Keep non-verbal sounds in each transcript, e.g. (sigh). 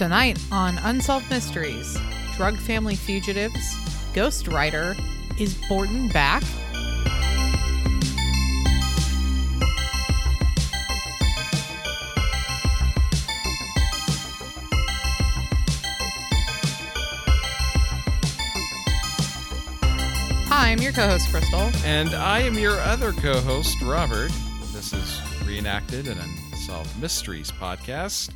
Tonight on Unsolved Mysteries, drug family fugitives, Ghost Writer, is Borden back? Hi, I'm your co-host Crystal. And I am your other co host, Robert. This is Reenacted and Unsolved Mysteries podcast.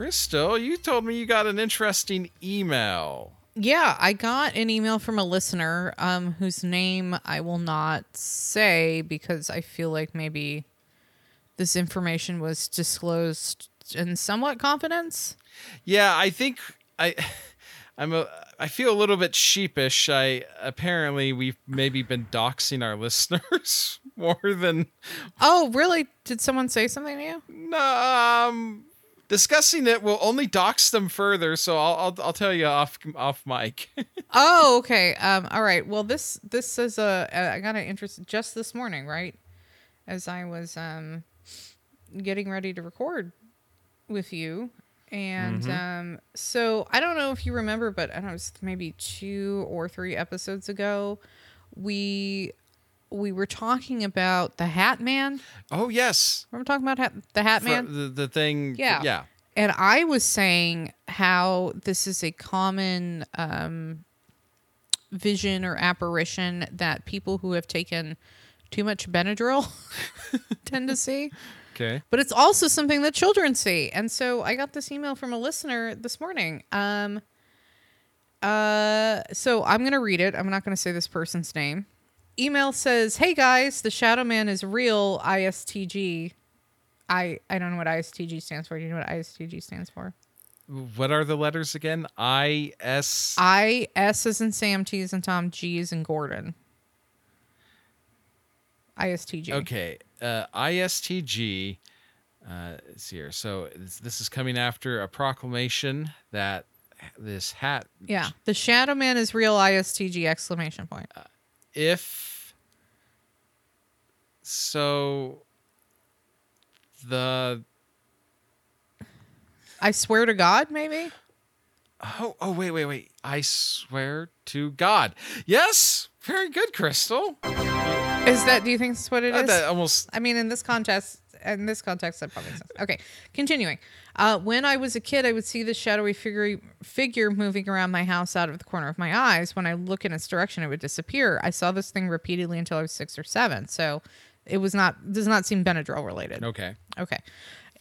Crystal, you told me you got an interesting email. Yeah, I got an email from a listener um, whose name I will not say because I feel like maybe this information was disclosed in somewhat confidence. Yeah, I think I. (laughs) I'm a, I feel a little bit sheepish. I apparently we've maybe been doxing our (laughs) listeners (laughs) more than Oh, really? Did someone say something to you? No, um discussing it will only dox them further. So I'll I'll, I'll tell you off off mic. (laughs) Oh, okay. Um, all right. Well, this this is a I got an interest just this morning, right? As I was um getting ready to record with you. And um, so I don't know if you remember, but I don't know, it was maybe two or three episodes ago, we we were talking about the Hat Man. oh yes, Remember talking about hat, the Hat For Man? the the thing. Yeah. yeah. And I was saying how this is a common um, vision or apparition that people who have taken too much Benadryl (laughs) tend to see. Okay. But it's also something that children see. And so I got this email from a listener this morning. Um, uh, so I'm going to read it. I'm not going to say this person's name. Email says, Hey guys, the Shadow Man is real ISTG. I, I don't know what ISTG stands for. Do you know what ISTG stands for? What are the letters again? I S. I, S is in Sam, T is in Tom, G is in Gordon. ISTG. Okay. Uh, ISTG. Uh, it's here. So this, this is coming after a proclamation that this hat, Yeah. The Shadow Man is real ISTG exclamation point. if so, the I swear to God, maybe? oh oh wait wait wait I swear to God yes very good Crystal Is that, do you think that's what it Uh, is? that almost I mean, in this context, in this context, that probably makes sense. Okay, continuing. Uh, when I was a kid, I would see this shadowy figure figure moving around my house out of the corner of my eyes. When I look in its direction, it would disappear. I saw this thing repeatedly until I was six or seven. So it was not does not seem Benadryl related. okay Okay.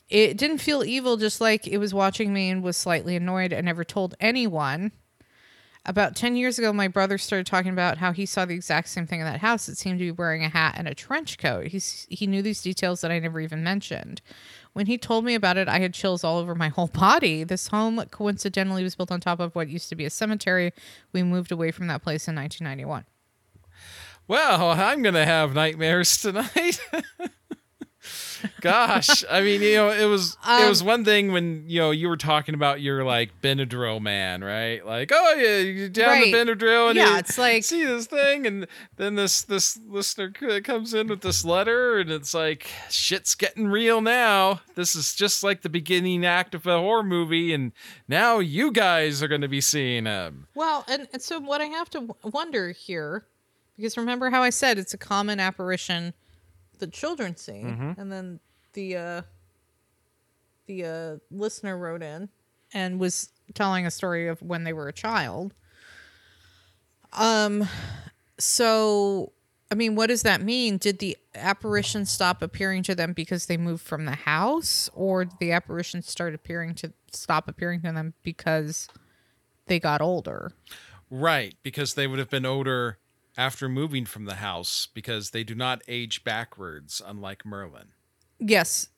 It didn't feel evil, just like it was watching me and was slightly annoyed. I never told anyone. About 10 years ago, my brother started talking about how he saw the exact same thing in that house. It seemed to be wearing a hat and a trench coat. He's, he knew these details that I never even mentioned. When he told me about it, I had chills all over my (laughs) whole body. This home coincidentally was built on top of what used to be a cemetery. We moved away from that place in 1991. Well, I'm gonna have nightmares tonight. (laughs) Gosh, I mean, you know, it was it was um, one thing when you know you were talking about your like Benadryl man, right? Like, oh yeah, you down Right. the Benadryl, and Yeah, you it's like- see this thing, and then this this listener comes in with this letter, and it's like shit's getting real now. This is just like the beginning act of a horror movie, and now you guys are going to be seeing him. Well, and, and so what I have to wonder here, because remember how I said it's a common apparition that children see, and then the uh, the uh, listener wrote in and was telling a story of when they were a child. Um, so I mean, what does that mean? Did the apparition stop appearing to them because they moved from the house, or did the apparition start appearing to stop appearing to them because they got older? Right, because they would have been older after moving from the house because they do not age backwards, unlike Merlin. Yes.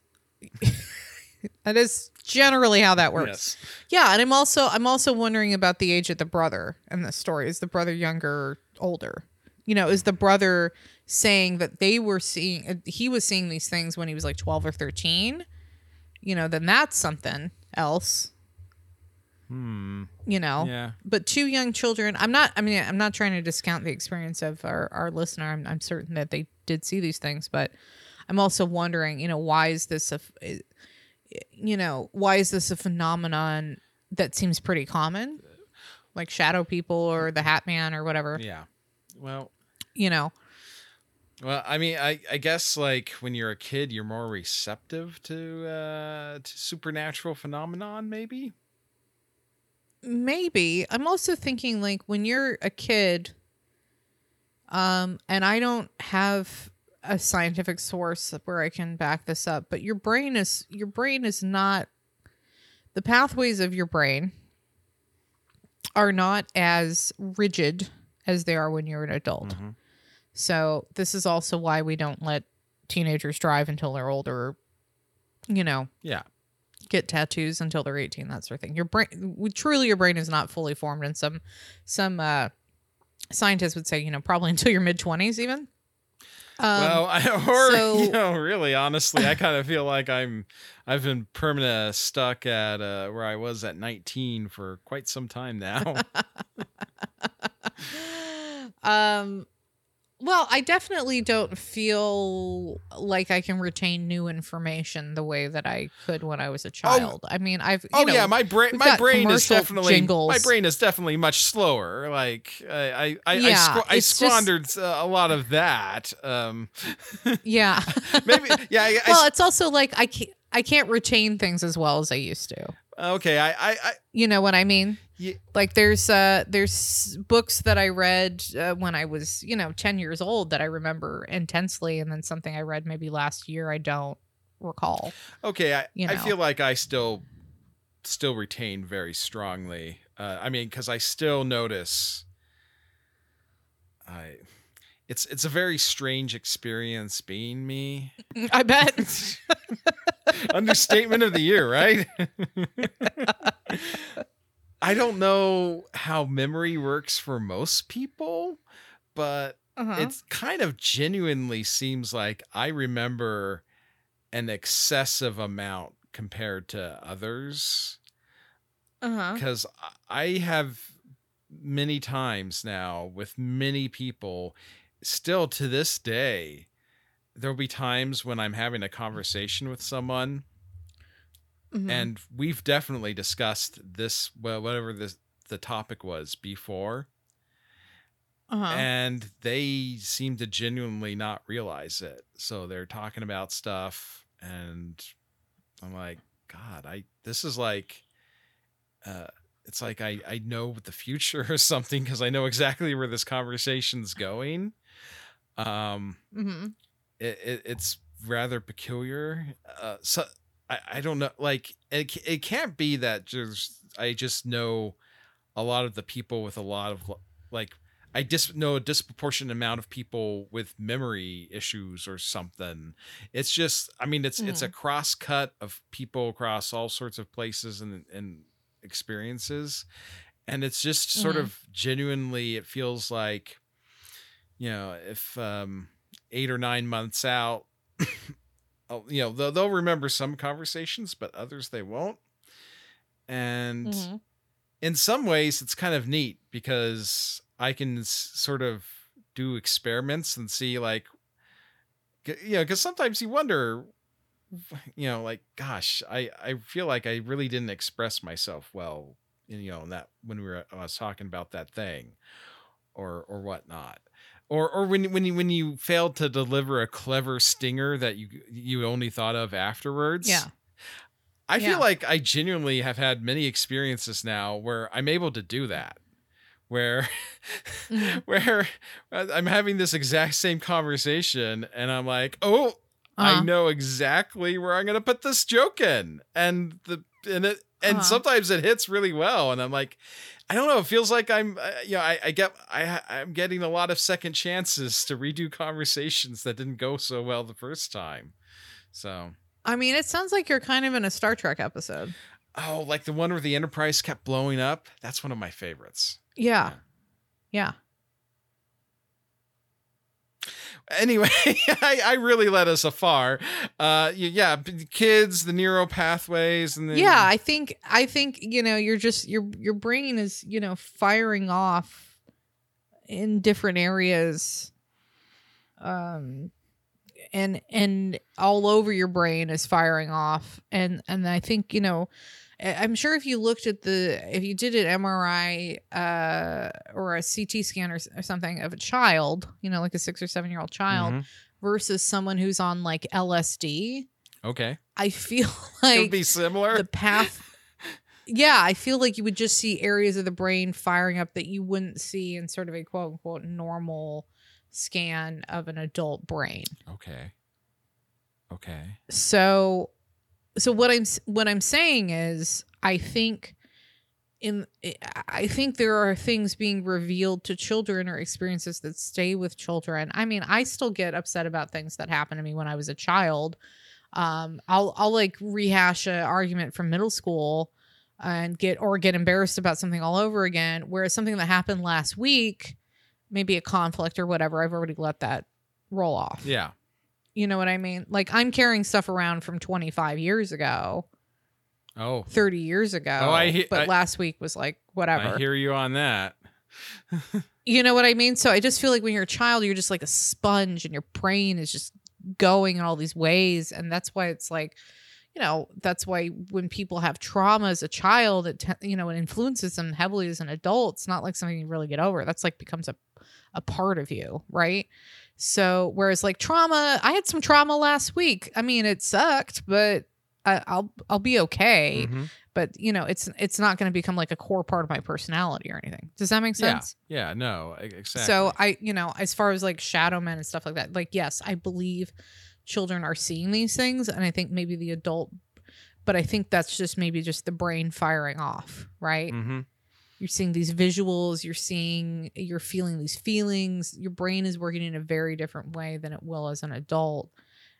(laughs) that is generally how that works. Yes. Yeah, and I'm also I'm also wondering about the age of the brother in the story. Is the brother younger or older? You know, is the brother saying that they were seeing uh, he was seeing these things when he was like 12 or 13? You know, then that's something else. Hmm. You know. Yeah. But two young children, I'm not I mean, I'm not trying to discount the experience of our our listener. I'm I'm certain that they did see these things, but I'm also wondering, you know, why is this a, you know, why is this a phenomenon that seems pretty common? Like shadow people or the Hat Man or whatever. Yeah. Well, You know. well, I mean, I, I guess like when you're a kid, you're more receptive to uh to supernatural phenomenon, maybe. Maybe i'm also thinking like when you're a kid um and i don't have a scientific source where i can back this up but your brain is your brain is not the pathways of your brain are not as rigid as they are when you're an adult Mhm. so this is also why we don't let teenagers drive until they're older you know Yeah. Get tattoos until they're 18 that sort of thing your brain truly your brain is not fully formed and some some uh scientists would say you know probably (laughs) until your mid 20s even um, well, I, (laughs) or so- you know, really, honestly, I kind of feel like I'm, I've been permanent stuck at uh, where I was at 19 for quite some time now. (laughs) um well i definitely don't feel like i can retain new information the way that i could when i was a child i mean i've you oh know, yeah, my brain, my brain is definitely, my brain is definitely much slower. Like I, I, I, I, squ- I just- squandered uh, a lot of that. Um, (laughs) yeah maybe, yeah. I, well it's also like i can't i can't retain things as well as i used to okay, I, I, I You know what I mean? Ye- Like there's uh there's books that I read uh, when I was, you know, 10 years old that I remember intensely and then something I read maybe last year I don't recall. Okay, I, You I feel like I still still retain very strongly. Uh, I mean, because I still notice. I, it's it's a very strange experience being me. (laughs) I bet. (laughs) (laughs) Understatement of the year, right? (laughs) I don't know how memory works for most people, but Uh-huh. it kind of genuinely seems like I remember an excessive amount compared to others uh-huh. because I have many times now with many people still to this day there'll be times when I'm having a conversation with someone Mhm. and we've definitely discussed this well whatever this the topic was before uh-huh. and they seem to genuinely not realize it so they're talking about stuff and i'm like god i this is like uh it's like i i know the future (laughs) or something because i know exactly where this conversation's going um Mhm. It, it it's rather peculiar uh so i i don't know like it, it can't be that just i just know a lot of the people with a lot of like I dis know a disproportionate amount of people with memory issues or something. It's just, I mean, it's it's a cross cut of people across all sorts of places and and experiences, and it's just sort Mhm. of genuinely. It feels like, you know, if um, eight or nine months out, (coughs) oh, you know, they'll, they'll remember some conversations, but others they won't. And Mhm. in some ways it's kind of neat because i can s- sort of do experiments and see like you know because sometimes you wonder (sighs) you know like gosh i i feel like i really didn't express myself well you know in that when we were i was talking about that thing or or whatnot or or when when you when you failed to deliver a clever stinger that you you only thought of afterwards Yeah. I Yeah. feel like I genuinely have had many experiences now where I'm able to do that. Where Mhm. (laughs) where I'm having this exact same conversation and I'm like, "Oh, I Uh-huh. know exactly where I'm going to put this joke in." And the and it and Uh-huh. sometimes it hits really well and I'm like, I don't know, it feels like I'm uh, you know, I, I get I I'm getting a lot of second chances to redo conversations that didn't go so well the first time. So, I mean, it sounds like you're kind of in a Star Trek episode. Oh, like the one where the Enterprise kept blowing up? That's one of my favorites. Yeah. Yeah. Anyway, (laughs) I, I really led us afar. Uh, yeah, kids, the neural pathways, and yeah i think i think you know you're just your your brain is you know firing off in different areas um and and all over your brain is firing off and and i think you know i'm sure if you looked at the if you did an mri uh or a ct scan or, or something of a child you know like a six or seven year old child Mhm. versus someone who's on like lsd Okay. i feel (laughs) It would like be similar. the path (laughs) yeah i feel like you would just see areas of the brain firing up that you wouldn't see in sort of a quote unquote normal scan of an adult brain okay. Okay. so so what i'm what i'm saying is i think in i think there are things being revealed to children or experiences that stay with children. I mean i still get upset about things that happened to me when i was a child. Um i'll i'll like rehash an argument from middle school and get or get embarrassed about something all over again whereas something that happened last week maybe a conflict or whatever i've already let that roll off. Yeah. You know what I mean? Like I'm carrying stuff around from 25 years ago, Oh, 30 years ago. Oh, I he- but I- last week was like whatever. I hear you on that. (laughs) you know what I mean? So I just feel like when you're a child, you're just like a sponge and your brain is just going in all these ways. And that's why it's like, you know, that's why when people have trauma as a child, it, te- you know, it influences them heavily as an adult. It's not like something you really get over. That's like becomes a, a part of you. Right. So, whereas like trauma, I had some trauma last week. I mean, it sucked, but I, I'll, I'll be okay. Mhm. But you know, it's, it's not going to become like a core part of my personality or anything. Does that make sense? Yeah. yeah. No. Exactly. So I, you know, as far as like shadow men and stuff like that, like yes, I believe children are seeing these things, and I think maybe the adult, but I think that's just maybe just the brain firing off, right? hmm You're seeing these visuals, you're seeing, you're feeling these feelings. Your brain is working in a very different way than it will as an adult,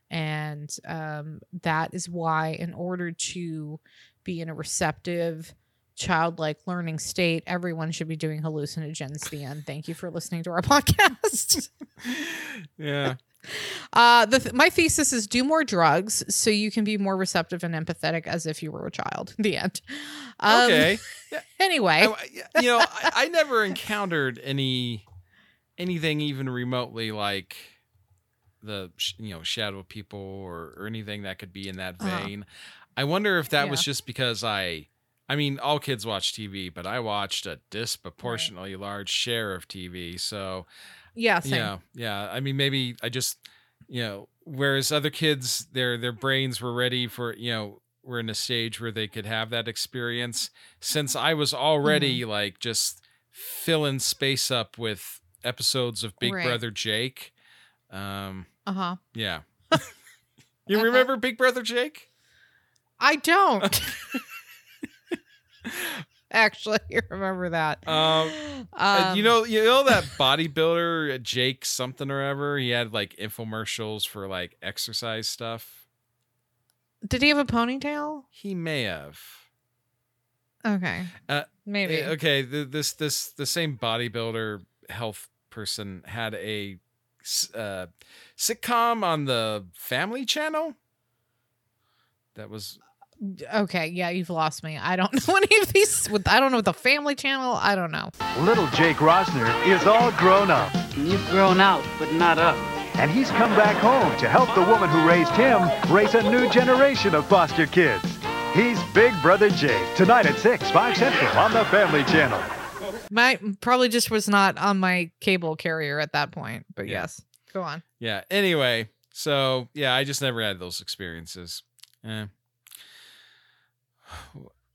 and um, that is why, in order to be in a receptive childlike learning state everyone should be doing hallucinogens the end thank you for listening to our (laughs) podcast Yeah. Uh the th- my thesis is do more drugs so you can be more receptive and empathetic as if you were a child the end um, Okay. (laughs) anyway I- you know, I, I never encountered any anything even remotely like the sh- you know shadow people or, or anything that could be in that Uh-huh. vein. I wonder if that was just because I. I mean, all kids watch TV, but I watched a disproportionately large share of TV. So, yeah same. yeah, yeah. I mean, maybe I just, you know, whereas other kids, their their brains were ready for, you know, were in a stage where they could have that experience. Since I was already Mm-hmm. like just filling space up with episodes of Big Right. Brother Jake. Um, uh-huh yeah. (laughs) you Uh-huh. remember Big Brother Jake? i don't (laughs) (laughs) (laughs) actually you (laughs) remember that Um, Um, you know, you know that bodybuilder uh, Jake something or ever. He had like infomercials for like exercise stuff. did he have a ponytail He may have. okay Uh, maybe Eh, Okay, th- this this the same bodybuilder health person had a uh, sitcom on the Family Channel. That was okay yeah you've lost me i don't (laughs) know any of these with i don't know the family channel i don't know Little Jake Rosner is all grown up, You've grown out, but not up. and he's come back home to help the woman who raised him raise a new generation of foster kids. He's Big Brother Jake, tonight at 6, 5 Central on the Family Channel. My probably just was not on my cable carrier at that point, but Yeah. yes. Go on. yeah. Anyway, so yeah, I just never had those experiences. Eh.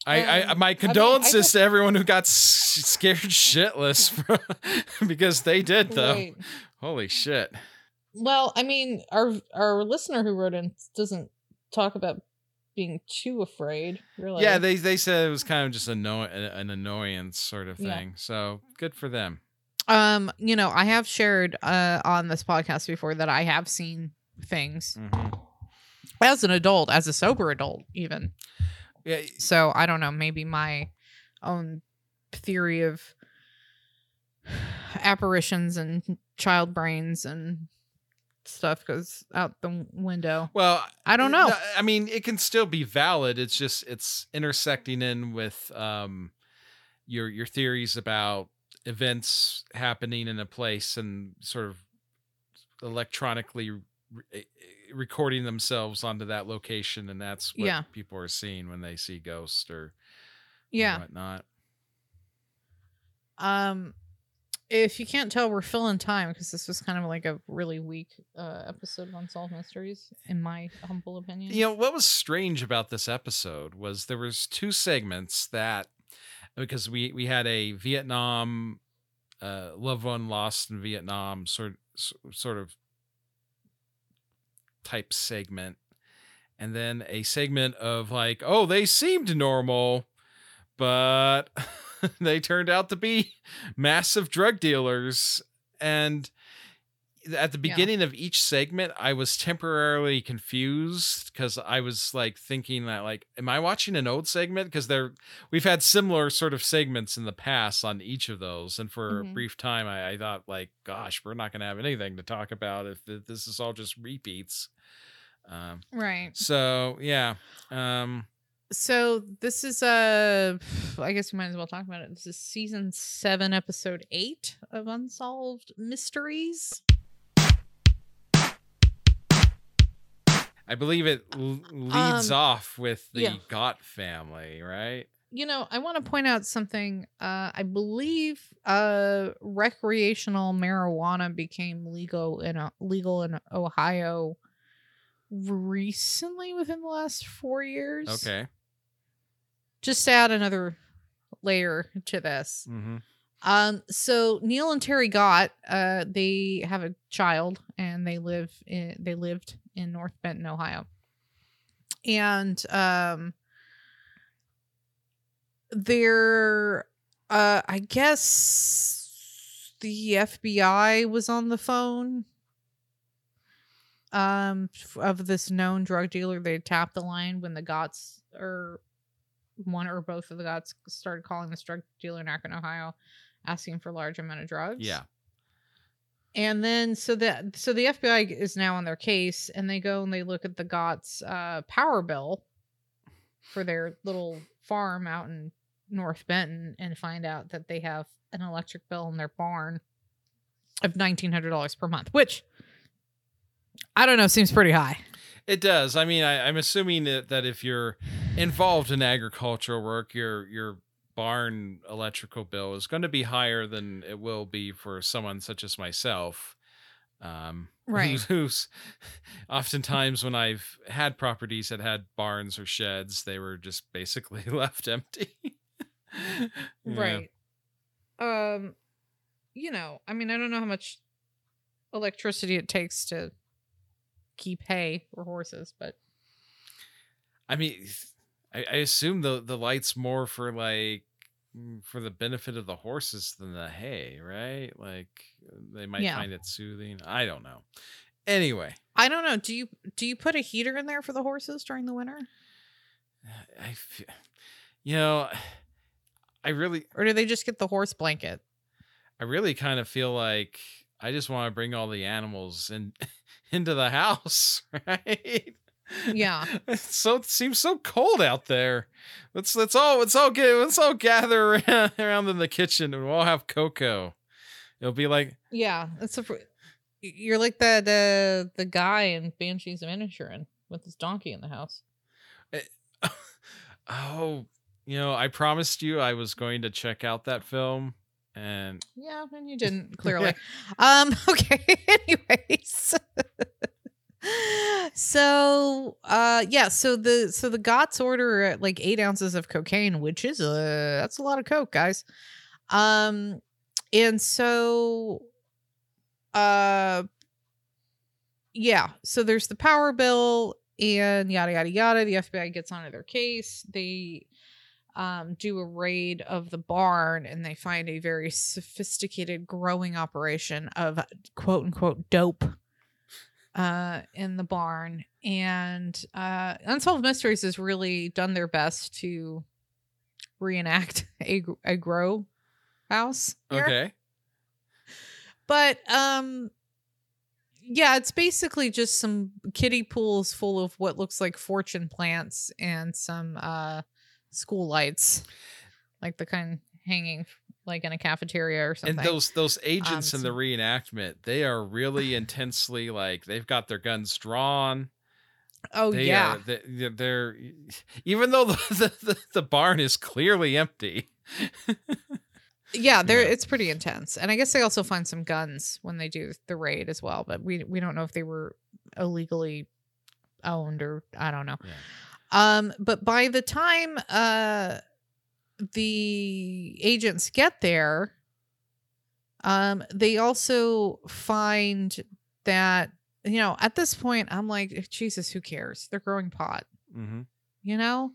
I, I, Um, my I mean, I condolences just- to everyone who got scared (laughs) shitless from, (laughs) because they did though. Right. Holy shit! Well, I mean, our our listener who wrote in doesn't talk about being too afraid, really. Yeah, they they said it was kind of just anno- an annoyance sort of Yeah. thing. So good for them. um, you know, I have shared uh on this podcast before that I have seen things Mhm. as an adult, as a sober adult, even. Yeah, So I don't know, maybe my own theory of (sighs) apparitions and child brains and stuff goes out the window. well, I don't know. I mean, it can still be valid. It's just it's intersecting in with um your your theories about events happening in a place and sort of electronically re- eh, eh, recording themselves onto that location, and that's what Yeah. people are seeing when they see ghosts or, or Yeah. whatnot. Um, if you can't tell, we're filling time because this was kind of like a really weak uh, episode of Unsolved Mysteries, in my humble opinion. You know what was strange about this episode was there was two segments that because we we had a Vietnam uh, loved one lost in Vietnam sort sort of type segment, and then a segment of like oh they seemed normal, but (laughs) they turned out to be massive drug dealers. And at the Yeah. beginning of each segment i was temporarily confused because i was like thinking that like am i watching an old segment because they're we've had similar sort of segments in the past on each of those and for a Mhm. brief time I, I thought like gosh we're not going to have anything to talk about if th- this is all just repeats um Right. so yeah um So this is uh (sighs) I guess we might as well talk about it. This is season seven, episode eight of Unsolved Mysteries. I believe it l- leads Um, off with the yeah. gott family right You know, I want to point out something. Uh I believe uh recreational marijuana became legal in uh, legal in Ohio recently within the last four years. okay Just to add another layer to this. mm-hmm. Um, so Neil and Terry Gott, uh, they have a child and they live in they lived in North Benton, Ohio. And um they're uh I guess the FBI was on the phone um of this known drug dealer. They tapped the line when the Gotts or one or both of the Gotts started calling this drug dealer in Akron, Ohio, asking for large amount of drugs. yeah And then so that so the FBI is now on their case and they go and they look at the Gotts uh power bill for their little farm out in North Benton and find out that they have an electric bill in their barn of $1900 per month, which I don't know, seems pretty high. It does. I mean, I, I'm assuming that, that if you're involved in agricultural work, your your barn electrical bill is going to be higher than it will be for someone such as myself. Um, (laughs) Right. Who's, oftentimes when I've had properties that had barns or sheds, they were just basically (laughs) left empty. (laughs) Right. Um you know, I mean, I don't know how much electricity it takes to keep hay or horses, but I mean, I, I assume the the light's more for like mm, for the benefit of the horses than the hay, right? Like they might Yeah. find it soothing. I don't know. Anyway, I don't know. Do you do you put a heater in there for the horses during the winter? (sighs) I feel, you know, (sighs) I really, Or do they just get the horse blanket? I really kind of feel like I just want to bring all the animals in (laughs) into the house, (laughs) right? Yeah. (laughs) It's so it seems so cold out there. Let's let's all let's all get let's all gather around, (laughs) around in the kitchen and we'll all have cocoa. It'll be like Yeah. It's a you're like the the the guy in Banshees of Inisherin with his donkey in the house. (laughs) oh, you know, I promised you I was going to check out that film and Yeah, and you didn't clearly. um okay, anyways. (laughs) so uh yeah so the so the Gotts order like eight ounces of cocaine which is a that's a lot of coke guys. Um and so uh yeah so there's the power bill and yada yada yada. The fbi gets onto their case. They um, do a raid of the barn and they find a very sophisticated growing operation of quote unquote dope uh, in the barn. And uh, Unsolved Mysteries has really done their best to reenact (laughs) a, a grow house. here. okay. But um yeah, it's basically just some kiddie pools full of what looks like fortune plants and some uh school lights. Like the kind hanging like in a cafeteria or something. And those those agents Um, in the reenactment, they are really intensely like they've got their guns drawn. oh They yeah, are, they, they're even though (laughs) the, the the barn is clearly empty. yeah, they're Yeah. it's pretty intense. And I guess they also find some guns when they do the raid as well, but we we don't know if they were illegally owned or I don't know. Yeah. Um, but by the time uh the agents get there, um, they also find that you know at this point I'm like Jesus, who cares? They're growing pot, Mm-hmm. you know,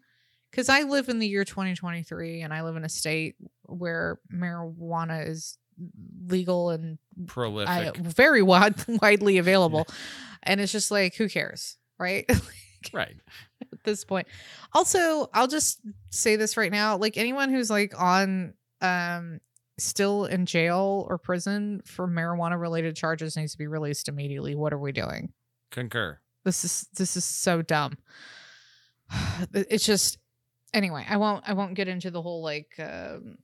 because I live in the year 2023 and I live in a state where marijuana is legal and Prolific. I, very wide, (laughs) widely available, and it's just like who cares, right? (laughs) right. At this point. Also, I'll just say this right now, like anyone who's like on um still in jail or prison for marijuana related charges needs to be released immediately. What are we doing? Concur. This is this is so dumb. (sighs) It's just anyway, I won't I won't get into the whole like um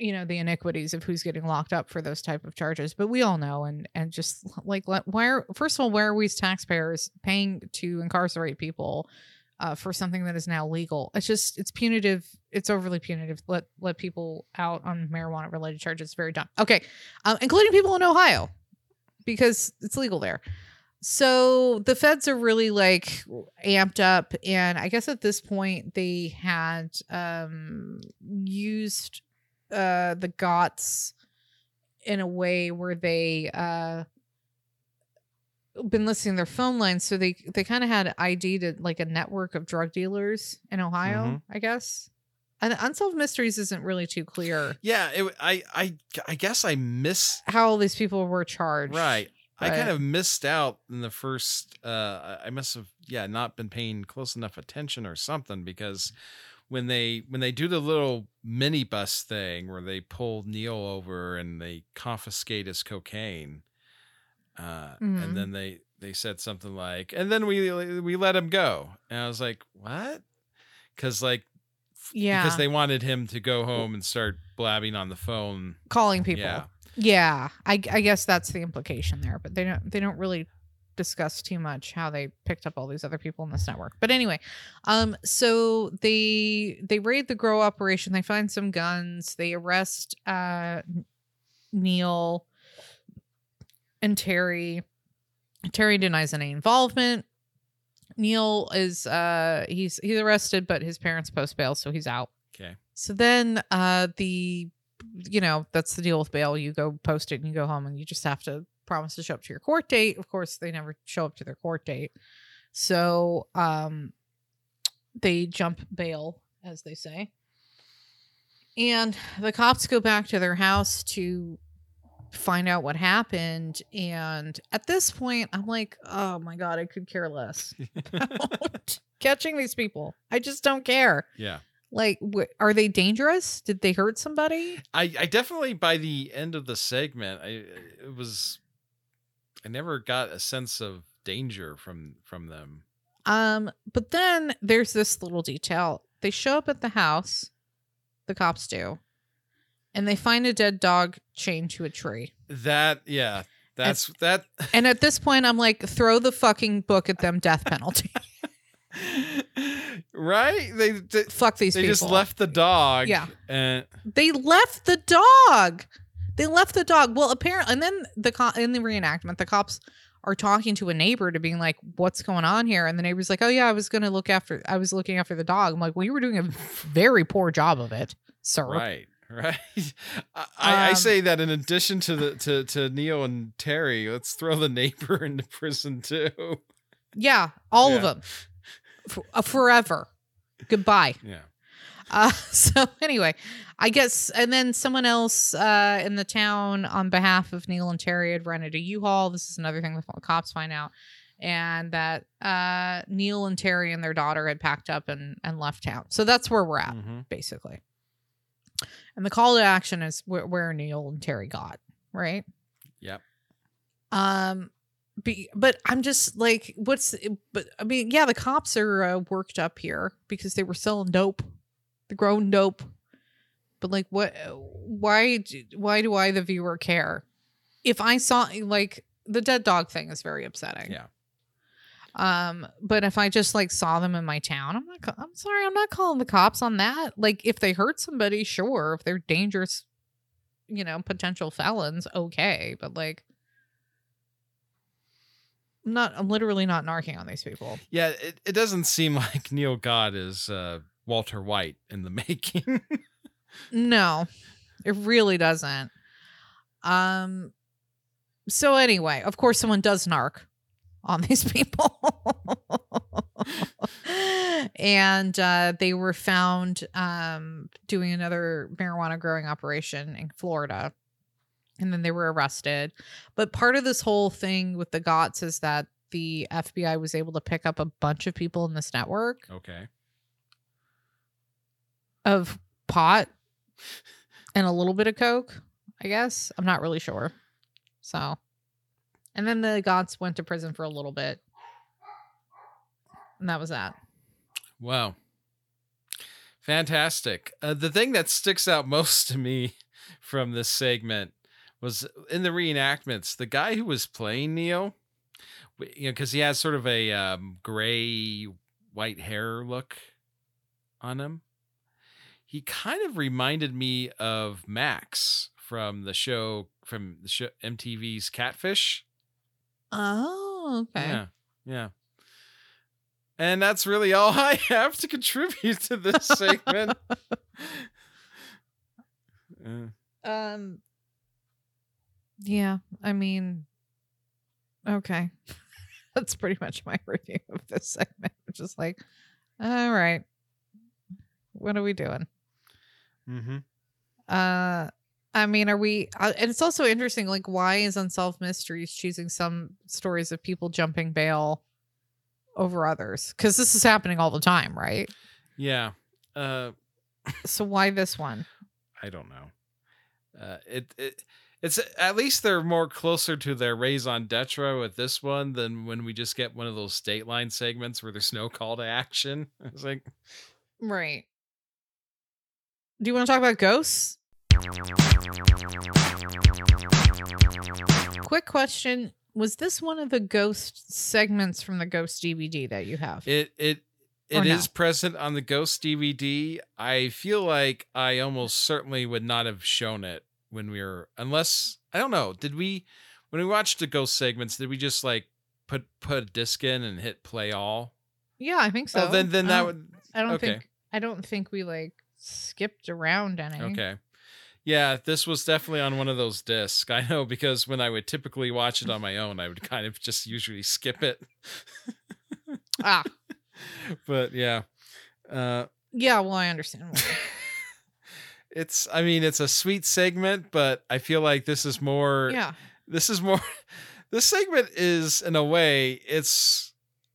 you know the iniquities of who's getting locked up for those type of charges but we all know and and just like why are first of all why are we as taxpayers paying to incarcerate people uh, for something that is now legal? It's just it's punitive it's overly punitive let let people out on marijuana related charges It's very dumb. Okay um, including people in ohio because it's legal there. So the feds are really like amped up and i guess at this point they had um used uh the Gotts in a way where they uh been listening to their phone lines so they they kind of had id to like a network of drug dealers in ohio Mhm. i guess and unsolved mysteries isn't really too clear Yeah. It, I I I guess I miss. how all these people were charged Right. I kind of missed out in the first. Uh, I must have yeah not been paying close enough attention or something because when they when they do the little minibus thing where they pull Neil over and they confiscate his cocaine, uh, Mhm. and then they they said something like, and then we we let him go, and I was like, what? Because like yeah because they wanted him to go home and start blabbing on the phone. calling people Yeah. Yeah, I, I guess that's the implication there, but they don't they don't really discuss too much how they picked up all these other people in this network. But anyway, um, so they they raid the grow operation. They find some guns. They arrest uh Neil and Terry. Terry denies any involvement. Neil is uh he's he's arrested, but his parents post bail, so he's out. Okay. So then uh the you know, that's the deal with bail. You go post it and you go home and you just have to promise to show up to your court date. Of course, they never show up to their court date. So um they jump bail, as they say. And the cops go back to their house to find out what happened. And at this point, I'm like, oh my God, I could care less (laughs) about catching these people. I just don't care. Yeah. Like, wh- are they dangerous? Did they hurt somebody? I, I definitely by the end of the segment, I it was I never got a sense of danger from from them. Um, but then there's this little detail. They show up at the house, the cops do, and they find a dead dog chained to a tree. That yeah, that's that. (laughs) And at this point, I'm like, throw the fucking book at them, death penalty. (laughs) right? They they, Fuck these they people. just left the dog. Yeah. and They left the dog. They left the dog. Well, apparently, and then the co- in the reenactment, the cops are talking to a neighbor to being like, "What's going on here?" And the neighbor's like, "Oh yeah, I was gonna look after. I was looking after the dog." I'm like, "Well, you were doing a very poor job of it, sir." right. Right. (laughs) I, I Um, say that in addition to the to, to Neil and Terry, let's throw the neighbor (laughs) into prison too. Yeah, all of them, For, uh, forever. Goodbye. Yeah. Uh, (laughs) so anyway, I guess, and then someone else uh, in the town on behalf of Neil and Terry had rented a U-Haul. This is another thing the cops find out, and that uh, Neil and Terry and their daughter had packed up and and left town. So that's where we're at, Mhm. basically. And the call to action is where, where Neil and Terry got right. Yep. Um, be, but I'm just like, what's? But I mean, yeah, the cops are uh, worked up here because they were selling dope, the grown dope. But like, what? why why do I the viewer care? If I saw like the dead dog thing is very upsetting. Yeah. Um, but if I just like saw them in my town, I'm not. I'm sorry, I'm not calling the cops on that. Like, if they hurt somebody, sure. If they're dangerous, you know, potential felons, okay. But like, I'm not. I'm literally not narking on these people. Yeah, it, it doesn't seem (laughs) like Neil Gott is uh, Walter White in the (laughs) making. No, it really doesn't. Um. So anyway, of course, someone does narc on (laughs) these people, (laughs) and uh, they were found um, doing another marijuana growing operation in Florida, and then they were arrested. But part of this whole thing with the Gotts is that the FBI was able to pick up a bunch of people in this network okay. of pot and a little bit of coke i guess i'm not really sure so and then the Gotts went to prison for a little bit and that was that Wow. Fantastic. Uh, the thing that sticks out (laughs) most to me from this segment was in the reenactments, the guy who was playing Neil, you know, because he has sort of a um, gray, white hair look on him. He kind of reminded me of Max from the show, from the show MTV's Catfish. oh okay Yeah. Yeah. And that's really all (laughs) I have to contribute to this segment. (laughs) Um yeah i mean okay (laughs) that's pretty much my review of this segment which is like all right what are we doing mhm. Uh, I mean, are we? Uh, and it's also interesting. Like, why is Unsolved Mysteries choosing some stories of people jumping bail over others? Because this is happening all the time, right? Yeah. Uh, (laughs) So why this one? I don't know. Uh, it, it it's at least they're more closer to their raison d'etre with this one than when we just get one of those state line segments where there's no call to action. (laughs) It's like, Right. Do you want to talk about ghosts? Quick question: Was this one of the ghost segments from the Ghost DVD that you have? It it it is present on the Ghost DVD. I feel like I almost certainly would not have shown it when we were unless I don't know. Did we when we watched the Ghost segments? Did we just like put put a disc in and hit play all? yeah, I think so. oh, then then that don't- would I don't okay. think I don't think we like skipped around any. okay. Yeah, this was definitely on one of those discs. (laughs) I know because when I would typically watch it on my own, I would kind of just usually skip it. Ah, (laughs) But yeah. Uh yeah. Well, I understand. (laughs) it's I mean it's a sweet segment, but I feel like this is more yeah. this is more this segment is in a way it's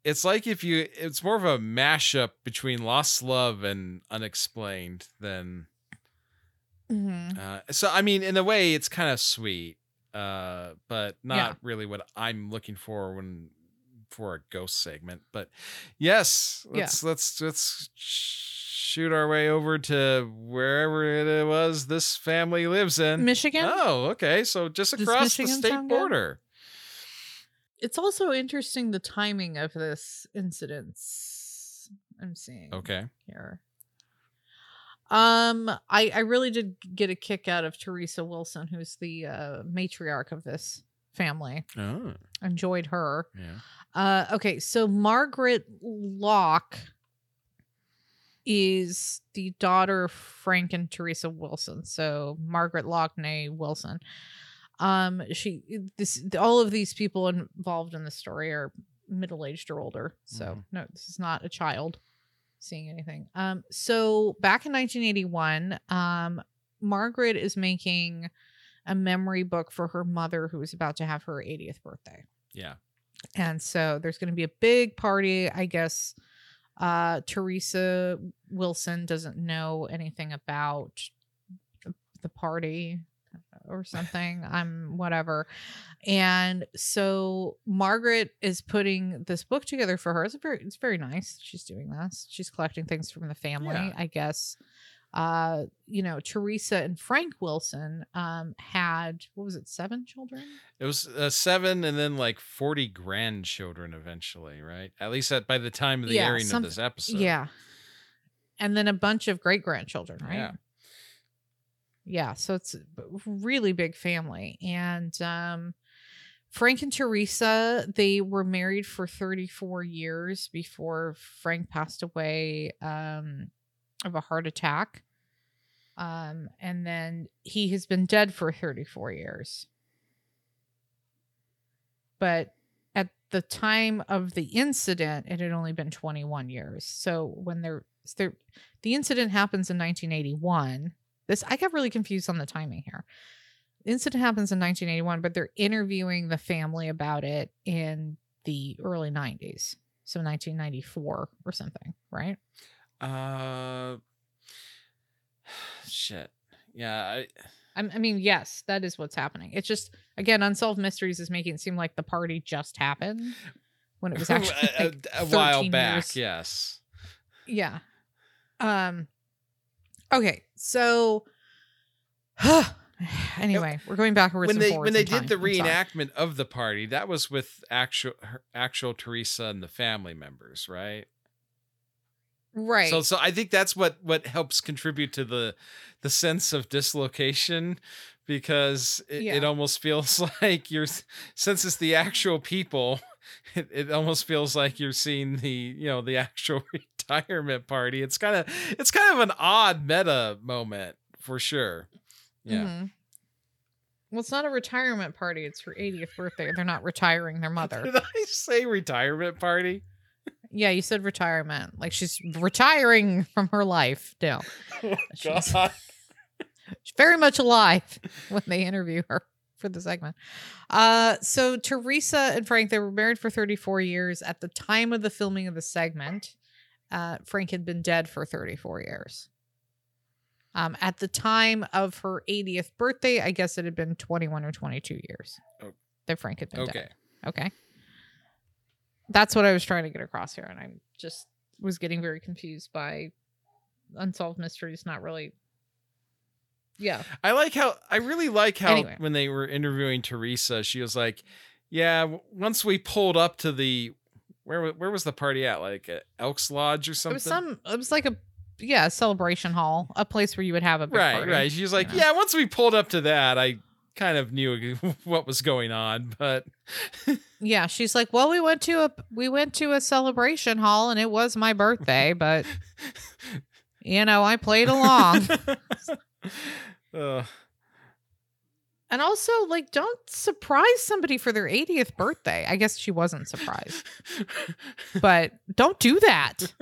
it's like if you it's more of a mashup between Lost Love and Unexplained than hmm uh so I mean in a way it's kind of sweet uh but not Yeah. really what I'm looking for when for a ghost segment but yes let's let's let's shoot our way over to wherever it was this family lives in Michigan. Oh, okay. So just across the state border. It's also interesting the timing of this incident. I'm seeing. Okay. here. Um, I I really did get a kick out of Teresa Wilson, who's the uh, matriarch of this family. Oh, Enjoyed her. yeah. Uh, okay, so Margaret Locke is the daughter of Frank and Teresa Wilson. So Margaret Locke, nay Wilson. Um, she this all of these people involved in the story are middle aged or older. So Mhm. no, this is not a child seeing anything. Um, so back in 1981, um, Margaret is making a memory book for her mother who is about to have her 80th birthday. Yeah. And so there's going to be a big party. I guess uh, Teresa Wilson doesn't know anything about the party or something. I'm whatever. And so Margaret is putting this book together for her. It's very, it's very nice. She's doing this. She's collecting things from the family, Yeah. I guess. uh, you know, Teresa and Frank Wilson um, had what was it, seven children? It was uh, seven, and then like forty grandchildren eventually, right? At least at by the time of the Yeah, airing some- of this episode. Yeah, and then a bunch of great grandchildren, right? Yeah. Yeah, so it's really big family, and um, Frank and Teresa they were married for 34 years before Frank passed away um, of a heart attack. Um, and then he has been dead for 34 years. But at the time of the incident, it had only been 21 years. So when they're, they're the incident happens in 1981. This I got really confused on the timing here. The incident happens in 1981, but they're interviewing the family about it in the early 90s. So 1994 or something, right? Uh, (sighs) shit. Yeah, I, I'm- I mean, yes, that is what's happening. It's just again, unsolved mysteries is making it seem like the party just happened when it (laughs) was actually a, like a- a while back. years. Yes. Yeah. Um. Okay, so (sighs) anyway, we're going backwards when they when they did time. the reenactment of the party, that was with actual her, actual Teresa and the family members, right? right? So so I think that's what what helps contribute to the the sense of dislocation because it, it almost feels (laughs) like you're since it's the actual people (laughs) it, it almost feels like you're seeing the you know the actual (laughs) retirement party it's kind of it's kind of an odd meta moment for sure yeah Mhm. Well, it's not a retirement party. It's her 80th birthday. They're not retiring their mother. (laughs) did i say retirement party Yeah, you said retirement. Like she's retiring from her life. No, (laughs) She's- (laughs) God. she's very much alive when they interview her for the segment. Uh, so Teresa and Frank, they were married for 34 years. At the time of the filming of the segment, uh, Frank had been dead for 34 years. Um, at the time of her 80th birthday, I guess it had been 21 or 22 years Oh. that Frank had been okay dead. Okay. That's what I was trying to get across here. And I just was getting very confused by unsolved mysteries, not really. Yeah. I like how I really like how Anyway. when they were interviewing Teresa, she was like, "Yeah, once we pulled up to the where where was the party at? Like at Elks Lodge or something? It something?" was some, it was like a, yeah, a celebration hall, a place where you would have a big right, party. right. She was like, you know? "Yeah, once we pulled up to that, I kind of knew (laughs) what was going on, but (laughs) Yeah. She's like, well, we went to a, we went to a celebration hall and it was my birthday, but, (laughs) you know, I played along. uh, and also, like, don't surprise somebody for their 80th birthday. I guess she wasn't surprised, (laughs) but don't do that.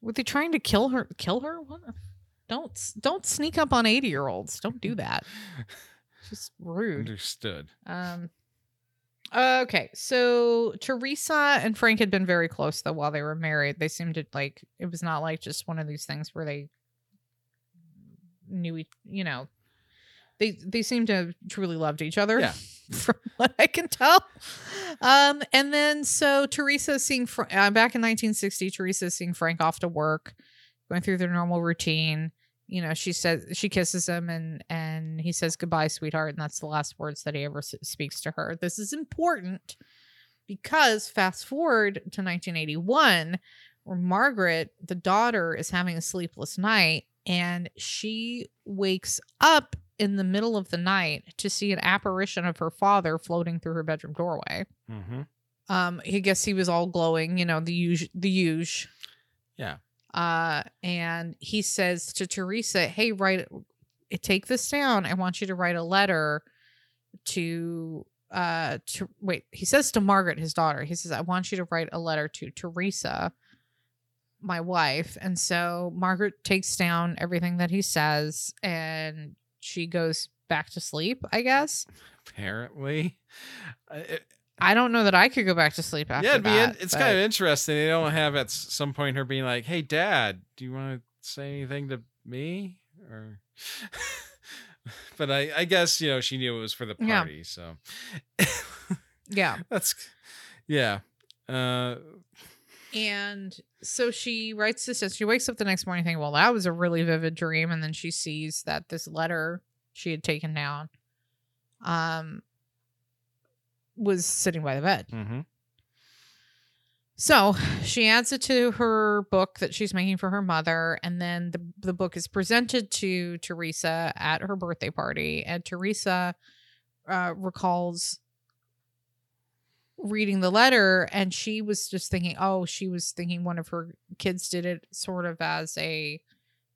Were they trying to kill her? Kill her? What? Don't don't sneak up on eighty year olds. Don't do that. Just rude. understood. Um. Okay, so Teresa and Frank had been very close though while they were married. They seemed to like it was not like just one of these things where they knew, each- you know, they they seemed to have truly loved each other. Yeah. (laughs) from what I can tell. Um, and then so Teresa seeing Fra- uh, back in 1960. Teresa seeing Frank off to work, going through their normal routine. You know, she says she kisses him and and he says goodbye, sweetheart, and that's the last words that he ever s- speaks to her. This is important because fast forward to 1981, where Margaret, the daughter, is having a sleepless night, and she wakes up in the middle of the night to see an apparition of her father floating through her bedroom doorway. Mm-hmm. Um, I guess he was all glowing, you know, the huge, the huge. Yeah. Uh, and he says to Teresa, "Hey, write, take this down. I want you to write a letter to, uh, to wait." He says to Margaret, his daughter. He says, "I want you to write a letter to Teresa." my wife and so margaret takes down everything that he says and she goes back to sleep i guess Apparently, (laughs) Uh, it- i don't know that i could go back to sleep after yeah, it'd be that, in, it's but- kind of interesting. They don't have at some point her being like, "Hey, Dad, do you want to say anything to me?" Or, (laughs) but I, I guess you know she knew it was for the Yeah. party, so (laughs) yeah that's yeah. Uh, And so she writes this and she wakes up the next morning thinking, well, that was a really vivid dream. And then she sees that this letter she had taken down um was sitting by the bed. Mm-hmm. So she adds it to her book that she's making for her mother, and then the the book is presented to Teresa at her birthday party, and Teresa uh, recalls reading the letter, and she was just thinking, oh, she was thinking one of her kids did it sort of as a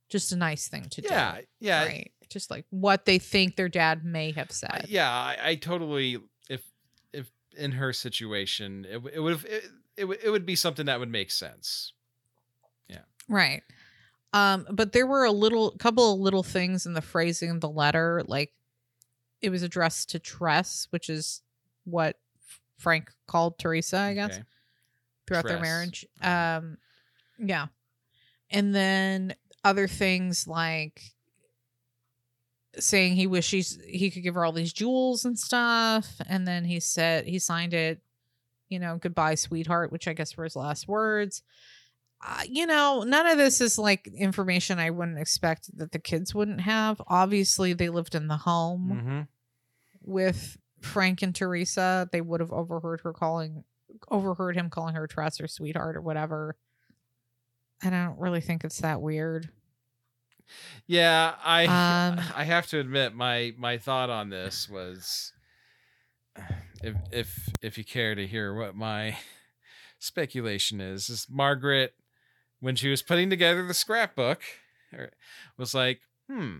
just a nice thing to Yeah, do, yeah, right? Just like what they think their dad may have said. yeah. I, I totally if if in her situation, it it would it, it would it would be something that would make sense. Yeah right. Um, but there were a little couple of little things in the phrasing of the letter, like it was addressed to Tress, which is what Frank called Teresa, I guess, Okay. throughout their marriage. Um, yeah. And then other things like saying he wishes he could give her all these jewels and stuff. And then he said he signed it, you know, goodbye, sweetheart, which I guess were his last words. Uh, you know, none of this is like information I wouldn't expect that the kids wouldn't have. Obviously, they lived in the home Mm-hmm. with Frank and Teresa. They would have overheard her calling, overheard him calling her Tress or sweetheart or whatever. And I don't really think it's that weird. Yeah, I (laughs) Um, I have to admit my my thought on this was if if if you care to hear what my (laughs) speculation is is Margaret when she was putting together the scrapbook er, was like hmm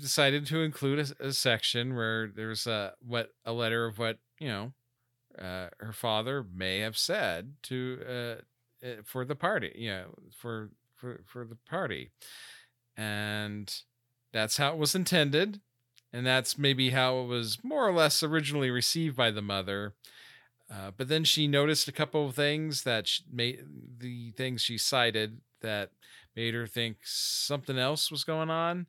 decided to include a, a section where there's a what a letter of what you know uh, her father may have said to uh, uh, for the party you know for for for the party. And that's how it was intended and that's maybe how it was more or less originally received by the mother. Uh, but then she noticed a couple of things that sh made the things she cited that made her think something else was going on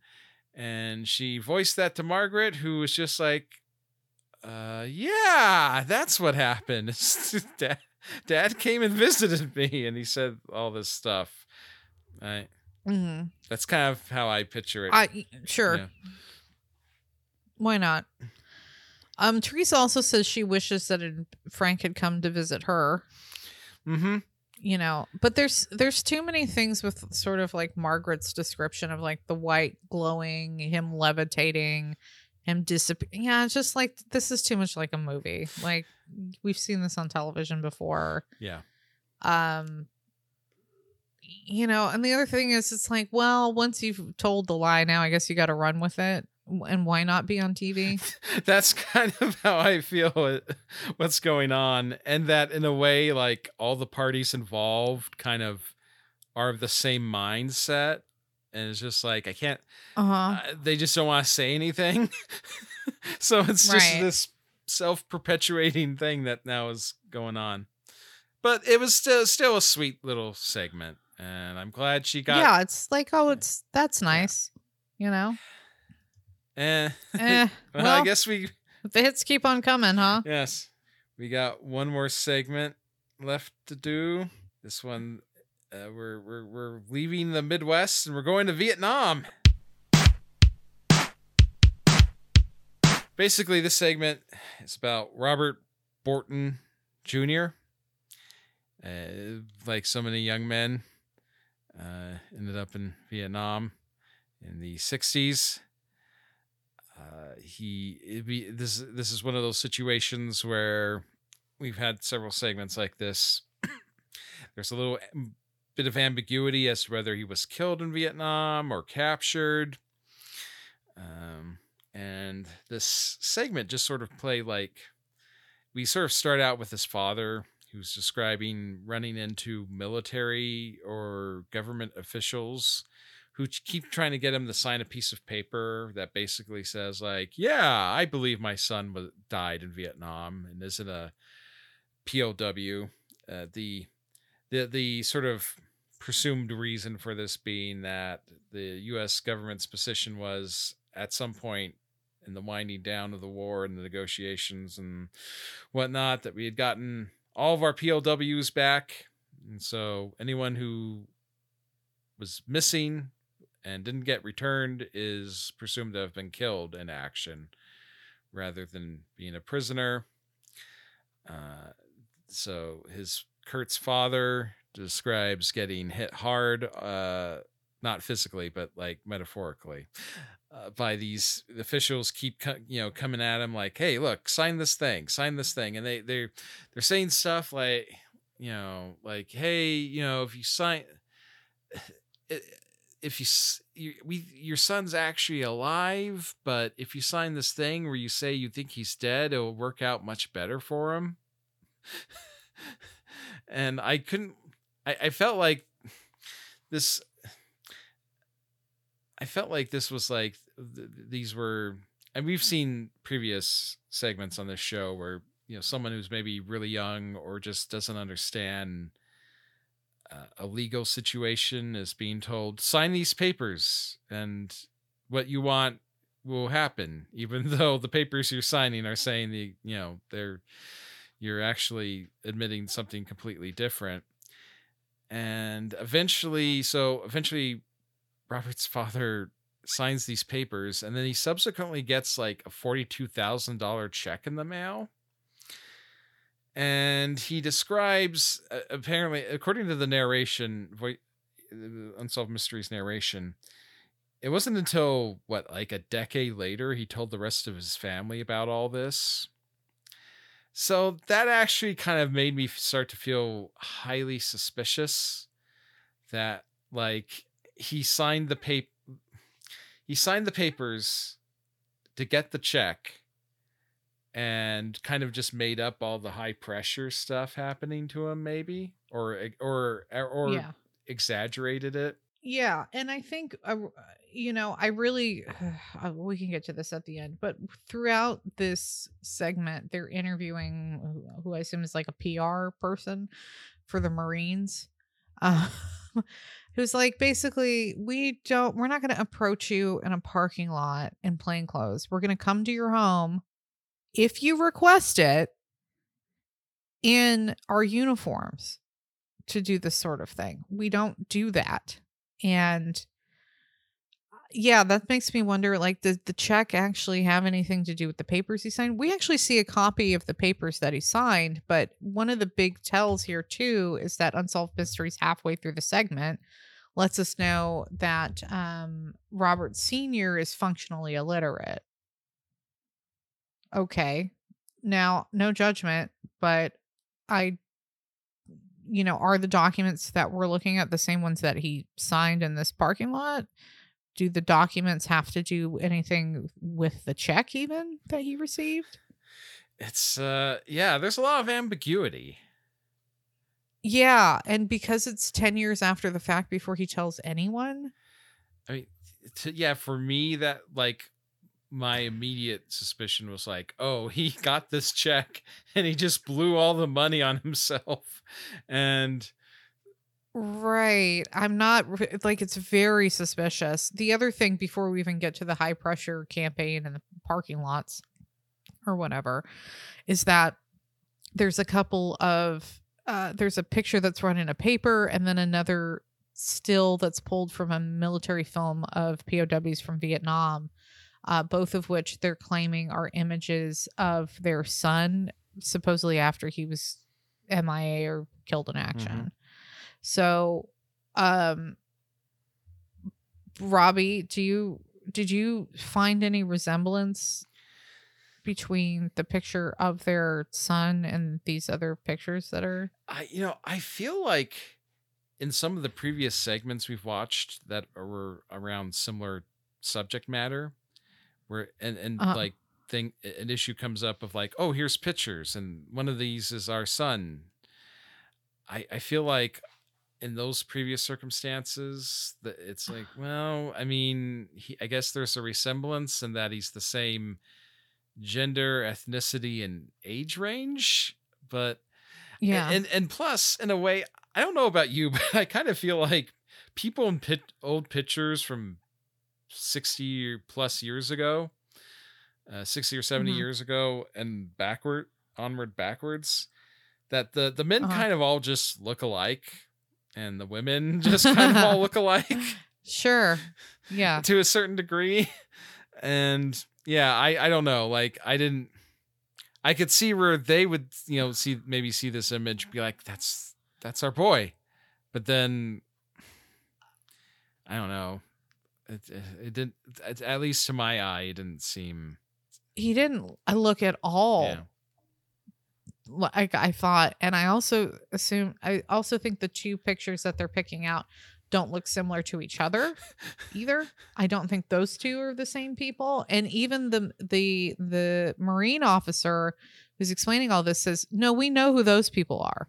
and she voiced that to margaret who was just like uh yeah that's what happened (laughs) dad, dad came and visited me and he said all this stuff I, Mm-hmm. that's kind of how I picture it. I sure. Yeah. Why not? Um, Teresa also says she wishes that Frank had come to visit her. Mm-hmm. You know, but there's there's too many things with sort of like Margaret's description of like the white glowing, him levitating, him disappearing. Yeah, it's just like this is too much like a movie. Like we've seen this on television before. Yeah. Um, you know, and the other thing is, it's like, well, once you've told the lie, now I guess you got to run with it. And why not be on TV? (laughs) That's kind of how I feel what's going on. And that in a way, like all the parties involved kind of are of the same mindset. And it's just like, I can't, Uh huh. uh, they just don't want to say anything. (laughs) so it's just Right. this self perpetuating thing that now is going on. But it was still still a sweet little segment. And I'm glad she got yeah, it's like, oh, it's that's nice. You know, eh. eh. well, (laughs) well, I guess we the hits keep on coming, huh? Yes. We got one more segment left to do. This one uh, we're we're we're leaving the Midwest and we're going to Vietnam. Basically, this segment is about Robert Borden Jr. Uh, like so many young men, uh, ended up in Vietnam in the 60s uh, he be this this is one of those situations where we've had several segments like this. (clears throat) There's a little bit of ambiguity as to whether he was killed in Vietnam or captured. Um, and this segment just sort of play like we sort of start out with his father who's describing running into military or government officials who keep trying to get him to sign a piece of paper that basically says like, "Yeah, I believe my son was died in Vietnam and isn't a POW." Uh, the the the sort of presumed reason for this being that the U.S. government's position was at some point in the winding down of the war and the negotiations and whatnot that we had gotten all of our POWs back And so anyone who was missing and didn't get returned is presumed to have been killed in action rather than being a prisoner. Uh, so his Kurt's father describes getting hit hard, uh, not physically, but like metaphorically, uh, by these officials. Keep co- you know coming at him like, "Hey, look, sign this thing, sign this thing," and they they they're saying stuff like, you know, like, "Hey, you know, if you sign." (sighs) if you, you we your son's actually alive but if you sign this thing where you say you think he's dead it'll work out much better for him. (laughs) And i couldn't I, I felt like this i felt like this was like th- these were and we've mm. seen previous segments on this show where you know someone who's maybe really young or just doesn't understand uh, a legal situation is being told sign these papers and what you want will happen (laughs) even though the papers you're signing are saying the you know they're you're actually admitting something completely different. And eventually so eventually robert's (laughs) father signs these papers and then he subsequently gets like a $42000 check in the mail and he describes uh, apparently according to the narration vo- unsolved mysteries narration it wasn't until what like a decade later he told the rest of his family about all this. So that actually kind of made me start to feel highly suspicious that like he signed the paper he signed the papers to get the check and kind of just made up all the high pressure stuff happening to him maybe or or or yeah. exaggerated it Yeah, and I think uh, you know, I really (sighs) uh, we can get to this at the end, but throughout this segment, they're interviewing who- who I assume is like a PR person for the Marines. Uh, (laughs) who's like basically we don't we're not going to approach you in a parking lot in plain clothes. We're going to come to your home if you request it in our uniforms to do this sort of thing. We don't do that. And uh, yeah, that makes me wonder like did the check actually have anything to do with the papers he signed? We actually see a copy of the papers that he signed, but one of the big tells here too is that Unsolved Mysteries halfway through the segment lets us know that um Robert Sr. is functionally illiterate. Okay. Now, no judgment, but I you know, are the documents that we're looking at the same ones that he signed in this parking lot? Do the documents have to do anything with the check even that he received? it's uh yeah there's a lot of ambiguity Yeah, and because it's 10 years after the fact before he tells anyone. I mean, to, yeah, for me, that like my immediate suspicion was like, oh, he (laughs) got this check and he just blew all the money on himself. And Right. I'm not like it's very suspicious. The other thing before we even get to the high pressure campaign and the parking lots or whatever is that there's a couple of uh there's a picture that's run in a paper and then another still that's pulled from a military film of POWs from Vietnam uh both of which they're claiming are images of their son supposedly after he was MIA or killed in action. So, um, Robbie, do you did you find any resemblance between the picture of their son and these other pictures that are? I, you know, I feel like in some of the previous segments we've watched that were around similar subject matter, where and and Uh-huh. like thing an issue comes up of like, oh, here's pictures, and one of these is our son. I I feel like in those previous circumstances that it's (sighs) like, well, I mean, he, I guess there's a resemblance in that he's the same gender, ethnicity, and age range, but Yeah, and and plus, in a way, I don't know about you, (laughs) but I kind of feel like people in pit, old pictures from sixty plus years ago, uh, sixty or 70 Mhm. years ago, and backward, onward, backwards. that the the men Uh-huh. kind of all just look alike, and the women (laughs) just kind of all look alike (laughs) Sure. Yeah. to a certain degree. And yeah, I I don't know. Like I didn't. I could see where they would you know see maybe see this image be like that's that's our boy, but then I don't know. It, it didn't at- at least to my eye it didn't seem He didn't look at all yeah like I thought. And I also assume, I also think the two pictures that they're picking out don't look similar to each other (laughs) either. I don't think those two are the same people. And even the the the marine officer who's explaining all this says, "No, we know who those people are.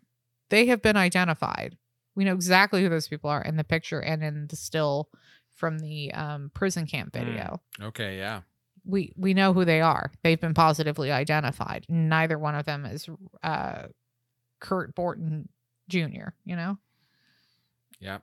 They have been identified. We know exactly who those people are in the picture and in the still from the um, prison camp Mm. video. okay yeah We we know who they are. They've been positively identified. Neither one of them is uh, Kurt Borden Jr. You know." yeah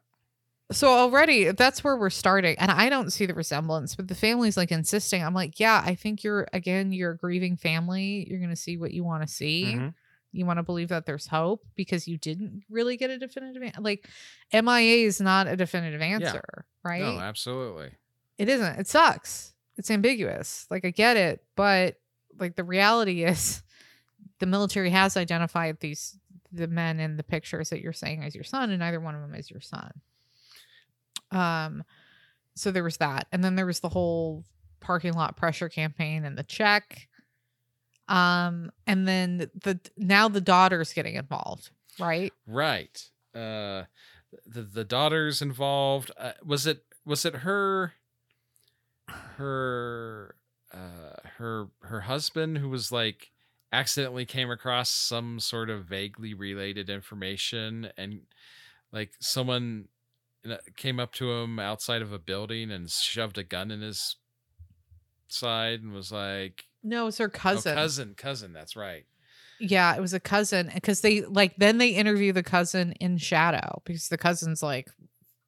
so already that's where we're starting and i don't see the resemblance but the family's like insisting i'm like yeah i think you're again you're a grieving family you're gonna see what you want to see Mhm. You want to believe that there's hope because you didn't really get a definitive an- like mia is not a definitive answer right? no absolutely. It isn't. It sucks. It's ambiguous. Like i get it but like the reality (laughs) is the military has identified these the men in the pictures that you're saying as your son and neither one of them is your son. Um so there was that and then there was the whole parking lot pressure campaign and the check um and then the now the daughter's getting involved right Right. Uh the the daughters involved. Uh, was it was it her her uh her her husband who was like accidentally came across some sort of vaguely related information and like someone uh, came up to him outside of a building and shoved a gun in his side and was like no it's her oh, cousin cousin cousin that's right Yeah, it was a cousin because they like then they interview the cousin in shadow because the cousin's like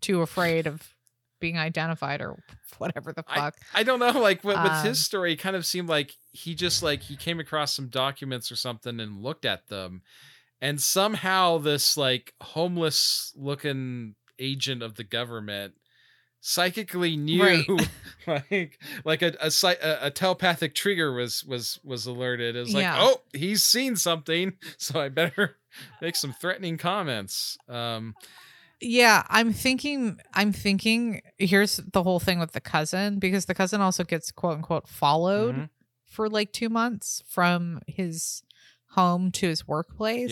too afraid of being identified or whatever the I, fuck. I don't know like with, with Um, his story it kind of seemed like he just like he came across some documents or something and looked at them and somehow this like homeless looking agent of the government psychically knew Right. (laughs) like like a, a a telepathic trigger was was was alerted it was like Yeah. oh he's seen something (laughs) so i better (laughs) make some threatening comments um yeah, I'm thinking. I'm thinking. Here's the whole thing with the cousin because the cousin also gets quote unquote followed mhm. for like two months from his home to his workplace.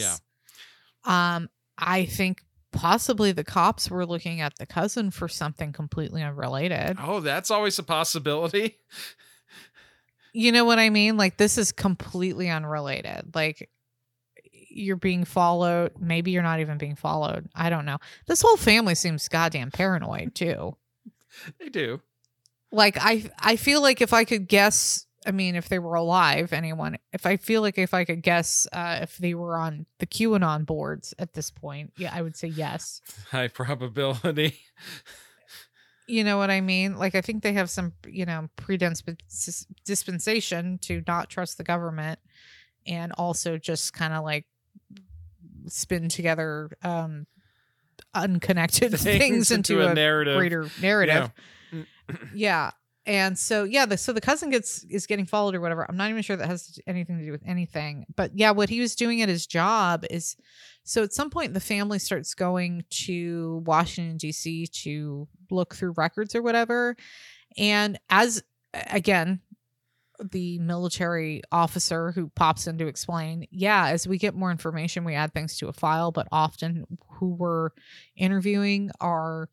Yeah. Um, I think possibly the cops were looking at the cousin for something completely unrelated. oh that's always a possibility You know what I mean? Like this is completely unrelated. Like you're being followed. Maybe you're not even being followed. I don't know. This whole family seems goddamn paranoid too. (laughs) they do Like I I feel like if I could guess, I mean if they were alive, anyone, if I feel like if I could guess uh if they were on the QAnon boards at this point, yeah, I would say yes. (laughs) high probability You know what I mean? Like I think they have some, you know, predisp- dispensation to not trust the government and also just kind of like spin together um unconnected (laughs) things, into, a, narrative greater narrative. Yeah. Yeah. And so yeah, the so the cousin gets is getting followed or whatever. I'm not even sure that has anything to do with anything. But yeah, what he was doing at his job is so at some point the family starts going to Washington D.C. to look through records or whatever. And as again, the military officer who pops in to explain, yeah, as we get more information, we add things to a file, but often who we're interviewing are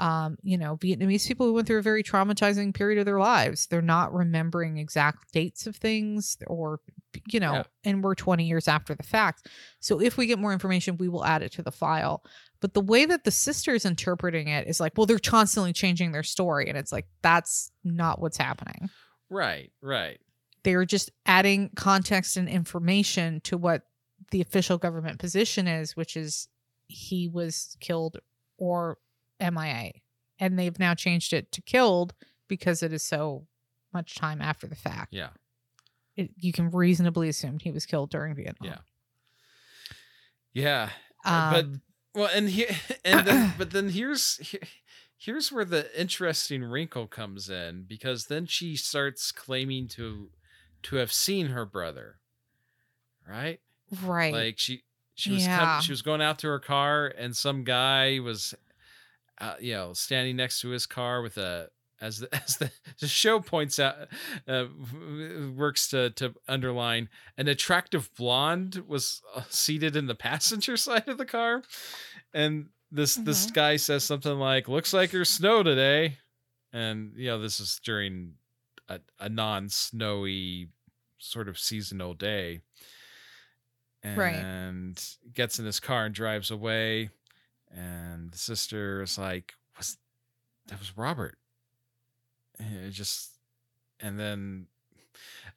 um, you know, Vietnamese people who went through a very traumatizing period of their lives. They're not remembering exact dates of things or, you know, Yeah. and we're 20 years after the fact. So if we get more information, we will add it to the file. But the way that the sister's interpreting it is like, well, they're constantly changing their story. And it's like, that's not what's happening. right right They're just adding context and information to what the official government position is, which is he was killed or MIA. And they've now changed it to killed because it is so much time after the fact. yeah It, you can reasonably assume he was killed during Vietnam. Yeah. Yeah. Uh, but Um, well, and here (laughs) and then but then here's here, here's where the interesting wrinkle comes in because then she starts claiming to to have seen her brother. Right? right. Like she she was Yeah. she was going out to her car and some guy was uh, you know standing next to his car with a as the, (laughs) as the, the show points out uh, works to to underline an attractive blonde was uh, seated in the passenger (laughs) side of the car and this this Mhm. guy says something like looks like there's snow today and you know this is during a, a non-snowy sort of seasonal day Right. and gets in his car and drives away and the sister is like was that was robert and it just and then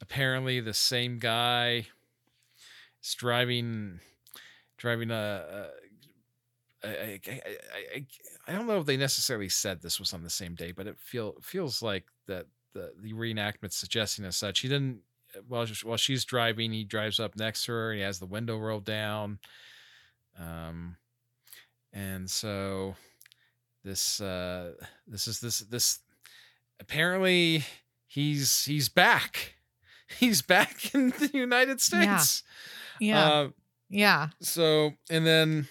apparently the same guy is driving driving a, a I, I, I, I, don't know if they necessarily said this was on the same day, but it feel feels like that the the reenactment suggesting as such. He didn't while while she's driving, he drives up next to her and he has the window rolled down. Um, and so this uh this is this this apparently he's he's back. (laughs) He's back in the United Yeah. States. yeah. Uh, yeah. so and then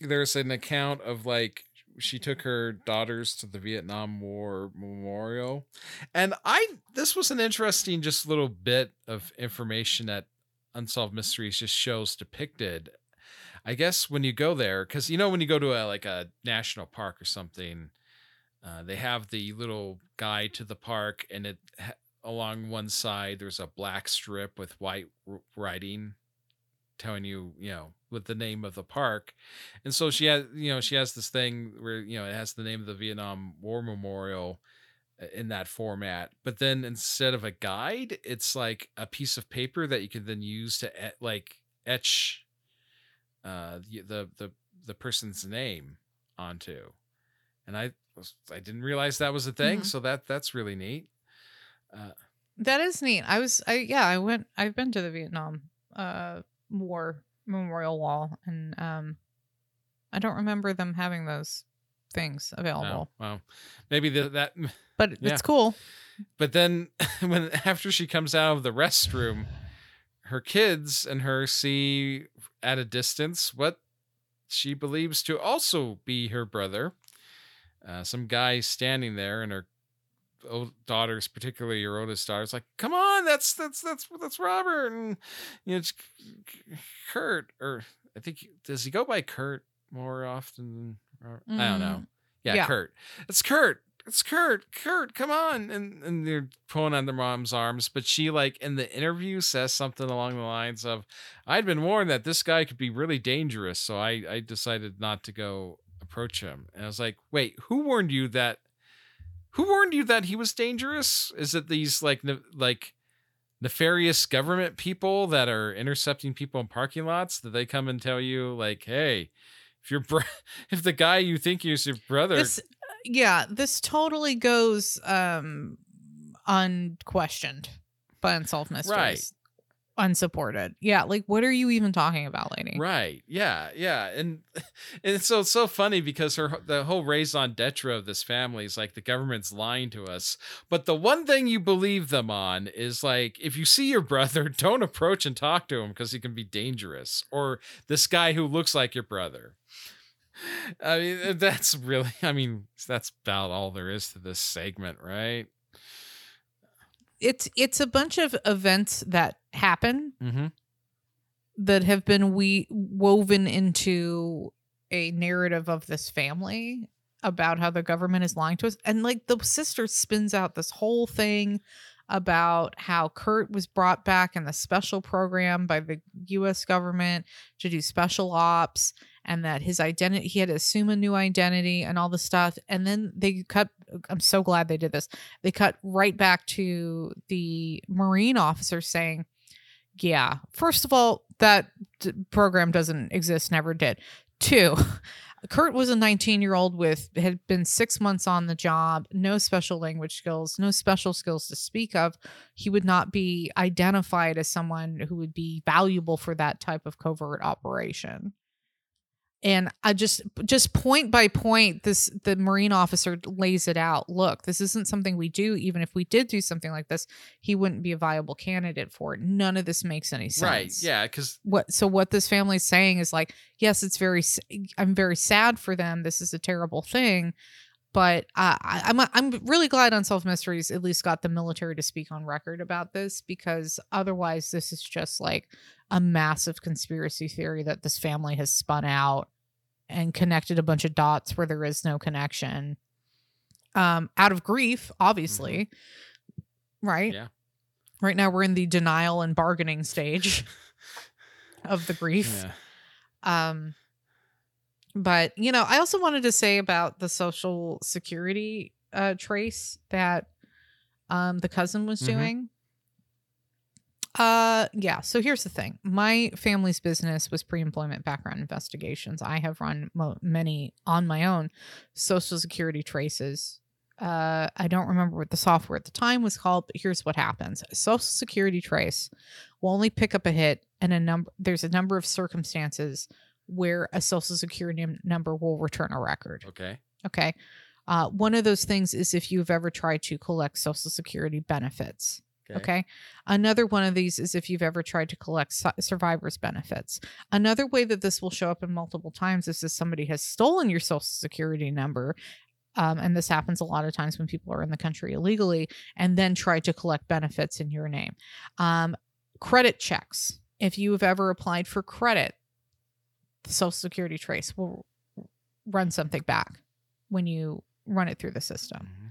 there's an account of like she took her daughters to the Vietnam War memorial. And I this was an interesting just little bit of information that Unsolved Mysteries just shows depicted. I guess when you go there cuz you know when you go to a like a national park or something uh, they have the little guide to the park and it along one side there's a black strip with white writing telling you, you know, with the name of the park. And so she has, you know, she has this thing where, you know, it has the name of the Vietnam War Memorial uh, in that format. But then instead of a guide, it's like a piece of paper that you can then use to et- like etch uh the the the, the person's name onto. And I was I didn't realize that was a thing, Mhm. so that that's really neat. Uh, That is neat. I was I yeah, I went I've been to the Vietnam uh War Memorial Wall and um I don't remember them having those things available. oh, well, maybe the, that But Yeah. it's cool. But then (laughs) when after she comes out of the restroom, her kids and her see at a distance what she believes to also be her brother. Uh, some guy standing there, and her old daughters, particularly her oldest daughter, is like, "Come on, that's that's that's that's Robert," and you know, it's Kurt, or I think does he go by Kurt more often? Than Robert? I don't know. Mm, Yeah, yeah. Kurt. It's Kurt. It's Kurt. Kurt, come on. And and they're pulling on their mom's arms. But she like in the interview says something along the lines of, I'd been warned that this guy could be really dangerous, so I, I decided not to go approach him. And I was like, wait, who warned you that who warned you that he was dangerous? Is it these like ne- like nefarious government people that are intercepting people in parking lots? that they come and tell you like, hey, if your bro- (laughs) if the guy you think is your brother This yeah, this totally goes um unquestioned by unsolved mysteries. Right. Unsupported. Yeah, like what are you even talking about, lady? Right. Yeah. Yeah. And (laughs) and so it's so funny because her the whole raison d'etre of this family is like the government's lying to us. But the one thing you believe them on is like if you see your brother, (laughs) don't approach and talk to him because he can be dangerous. Or this guy who looks like your brother. I mean, that's really I mean, that's about all there is to this segment, right? It's it's a bunch of events that happen Mm-hmm. that have been we woven into a narrative of this family about how the government is lying to us and like the sister spins out this whole thing about how Kurt was brought back in the special program by the US government to do special ops and that his identity he had to assume a new identity and all the stuff. And then they cut I'm so glad they did this. They cut right back to the marine officer saying yeah first of all that d- program doesn't exist never did. Two (laughs) kurt was a 19 year old with had been six months on the job no special language skills no special skills to speak of. He would not be identified as someone who would be valuable for that type of covert operation and I just just point by point this the marine officer lays it out. Look, this isn't something we do even if we did do something like this, he wouldn't be a viable candidate for it. None of this makes any sense. Right. Yeah. Because What so what this family's saying is like, yes, it's very i'm very sad for them. This is a terrible thing. But uh, I, I'm I'm really glad Unsolved Mysteries at least got the military to speak on record about this because otherwise this is just like a massive conspiracy theory that this family has spun out and connected a bunch of dots where there is no connection. Um, out of grief, obviously. Right? Yeah. Right now we're in the denial and bargaining stage (laughs) of the grief. yeah. Um but you know, I also wanted to say about the social security uh trace that um the cousin was Mhm. doing. Uh yeah, so here's the thing. My family's business was pre-employment background investigations. I have run mo- many on my own social security traces. Uh I don't remember what the software at the time was called, but here's what happens. A social security trace will only pick up a hit and a number there's a number of circumstances where a social security num- number will return a record. Okay. Okay. Uh, one of those things is if you've ever tried to collect social security benefits. Okay. Another one of these is if you've ever tried to collect su- survivors benefits. Another way that this will show up in multiple times is if somebody has stolen your social security number. Um, and this happens a lot of times when people are in the country illegally and then try to collect benefits in your name. Um, credit checks. If you have ever applied for credit, the social security trace will run something back when you run it through the system.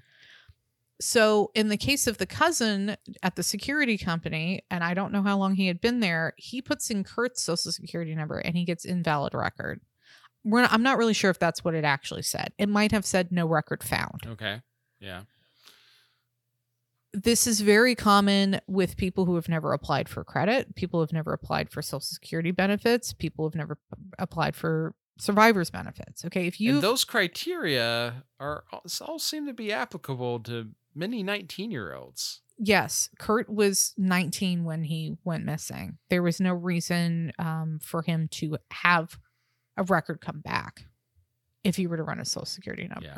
So, in the case of the cousin at the security company, and I don't know how long he had been there, he puts in Kurt's social security number and he gets invalid record. We're not, I'm not really sure if that's what it actually said. It might have said no record found. Okay. Yeah. This is very common with people who have never applied for credit, people who have never applied for social security benefits, people who have never applied for survivors benefits. Okay, if you and those criteria are all seem to be applicable to many 19 year olds. Yes, Kurt was 19 when he went missing. There was no reason um, for him to have a record come back if he were to run a social security number. Yeah.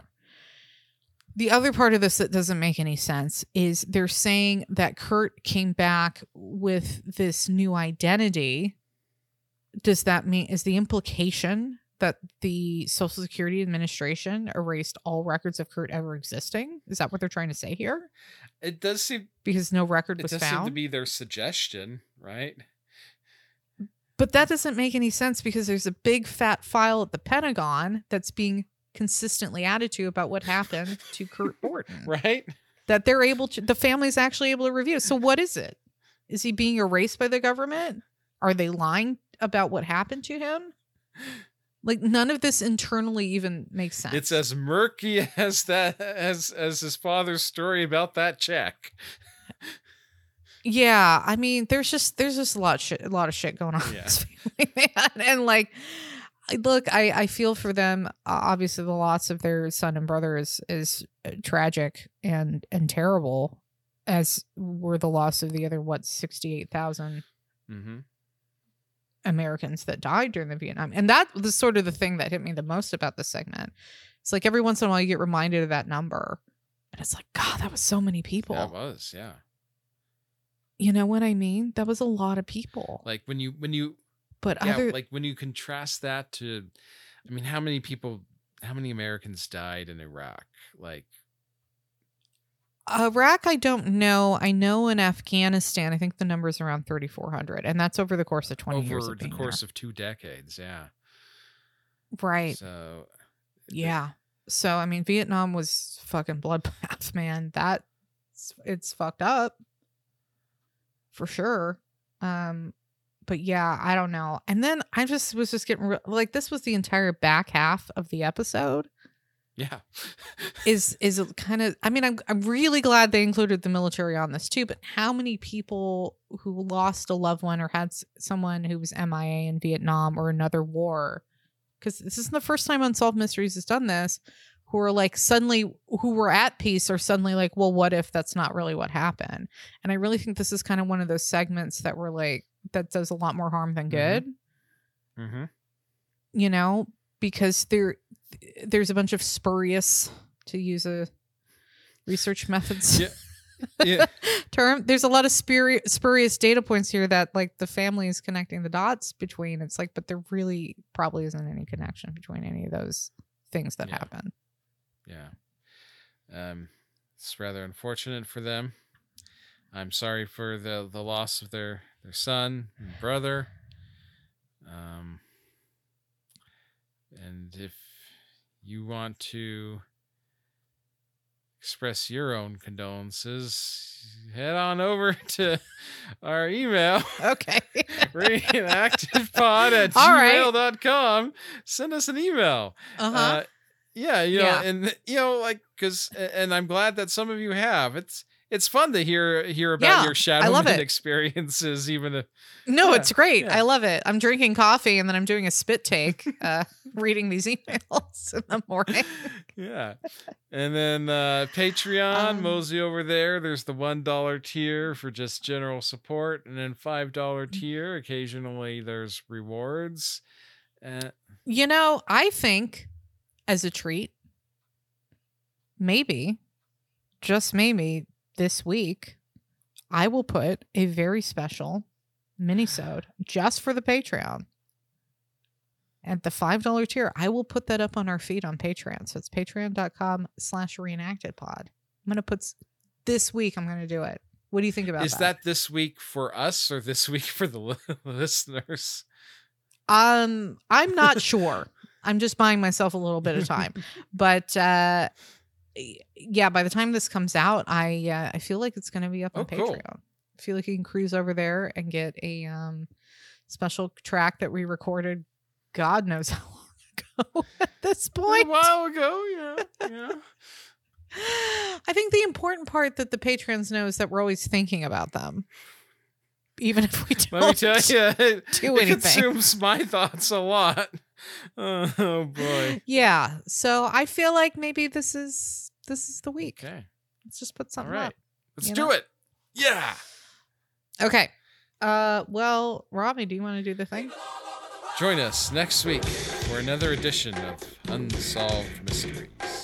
The other part of this that doesn't make any sense is they're saying that Kurt came back with this new identity. Does that mean is the implication that the Social Security Administration erased all records of Kurt ever existing? Is that what they're trying to say here? It does seem Because no record it was does found. seem to be their suggestion, right? But that doesn't make any sense because there's a big fat file at the Pentagon that's being consistently added to about what happened (laughs) to Kurt Borden Right? that they're able to, the family's actually able to review. So what is it? Is he being erased by the government? Are they lying about what happened to him? Like none of this internally even makes sense. It's as murky (laughs) as that as as his father's story about that check. Yeah, I mean, there's just there's just a lot of shit, a lot of shit going on in Yeah. this (laughs) family, man. And like, look, I I feel for them. Uh, obviously, the loss of their son and brother is is uh, tragic and and terrible, as were the loss of the other what sixty eight thousand Mm-hmm. Americans that died during the Vietnam. And that was sort of the thing that hit me the most about this segment. It's like every once in a while you get reminded of that number, and it's like, God, that was so many people. That was, yeah. you know what I mean? That was a lot of people. Like when you when you but yeah, other like when you contrast that to I mean, how many people how many Americans died in Iraq? Like Iraq, I don't know. I know in Afghanistan, I think the number is around 3,400, and that's over the course of 20 years. over the course of two decades, yeah. right? So Yeah. So I mean, Vietnam was fucking bloodbath, (laughs) man. That it's fucked up for sure. Um, but yeah, I don't know. And then I just was just getting re- like this was the entire back half of the episode. Yeah. is is kind of I mean I'm I'm really glad they included the military on this too but how many people who lost a loved one or had someone who was MIA in Vietnam or another war cuz this isn't the first time Unsolved Mysteries has done this who are like suddenly who were at peace are suddenly like well what if that's not really what happened and I really think this is kind of one of those segments that were like that does a lot more harm than Mhm. good mm-hmm. you know because there there's a bunch of spurious to use a research methods Yeah. yeah. (laughs) term. There's a lot of spuri- spurious data points here that like the family is connecting the dots between. It's like, but there really probably isn't any connection between any of those things that Yeah. happen. Yeah. Um, it's rather unfortunate for them. I'm sorry for the the loss of their their son and brother. Um, and if you want to express your own condolences, head on over (laughs) to our email Okay. (laughs) reenactedpod at All right. gmail.com. Send us an email. Uh-huh. Uh, yeah, you know, Yeah. and you know, like, because, and I'm glad that some of you have. It's it's fun to hear hear about Yeah, your it. experiences, even if no, yeah, it's great. yeah. I love it. I'm drinking coffee and then I'm doing a spit take, uh, (laughs) reading these emails (laughs) in the morning. yeah. And then uh Patreon, Um, mosey over there. There's the one dollar tier for just general support, and then five dollar Mm. tier. Occasionally, there's rewards. Uh, You know, I think as a treat, maybe, just maybe this week, I will put a very special minisode just for the Patreon. At the $5 tier, I will put that up on our feed on Patreon. So it's patreon.com slash reenacted pod. I'm going to put this week, I'm going to do it. What do you think about is that this week for us or this (laughs) week for the listeners? Um, I'm not (laughs) sure. I'm just buying myself a little bit of time. (laughs) But uh yeah, by the time this comes out, I uh, I feel like it's going to be up on Oh, cool. Patreon. I feel like you can cruise over there and get a um special track that we recorded God knows (laughs) how long ago at this point. A while ago, yeah, yeah. (laughs) I think the important part that the patrons know is that we're always thinking about them. Even if we don't Let me tell you, it, (laughs) do it anything. consumes my thoughts a lot. Oh boy. Yeah. So I feel like maybe this is this is the week. Okay. Let's just put something right. up. Let's do know? it. Yeah. Okay. Uh well, Robbie, do you want to do the thing? Join us next week for another edition of Unsolved Mysteries.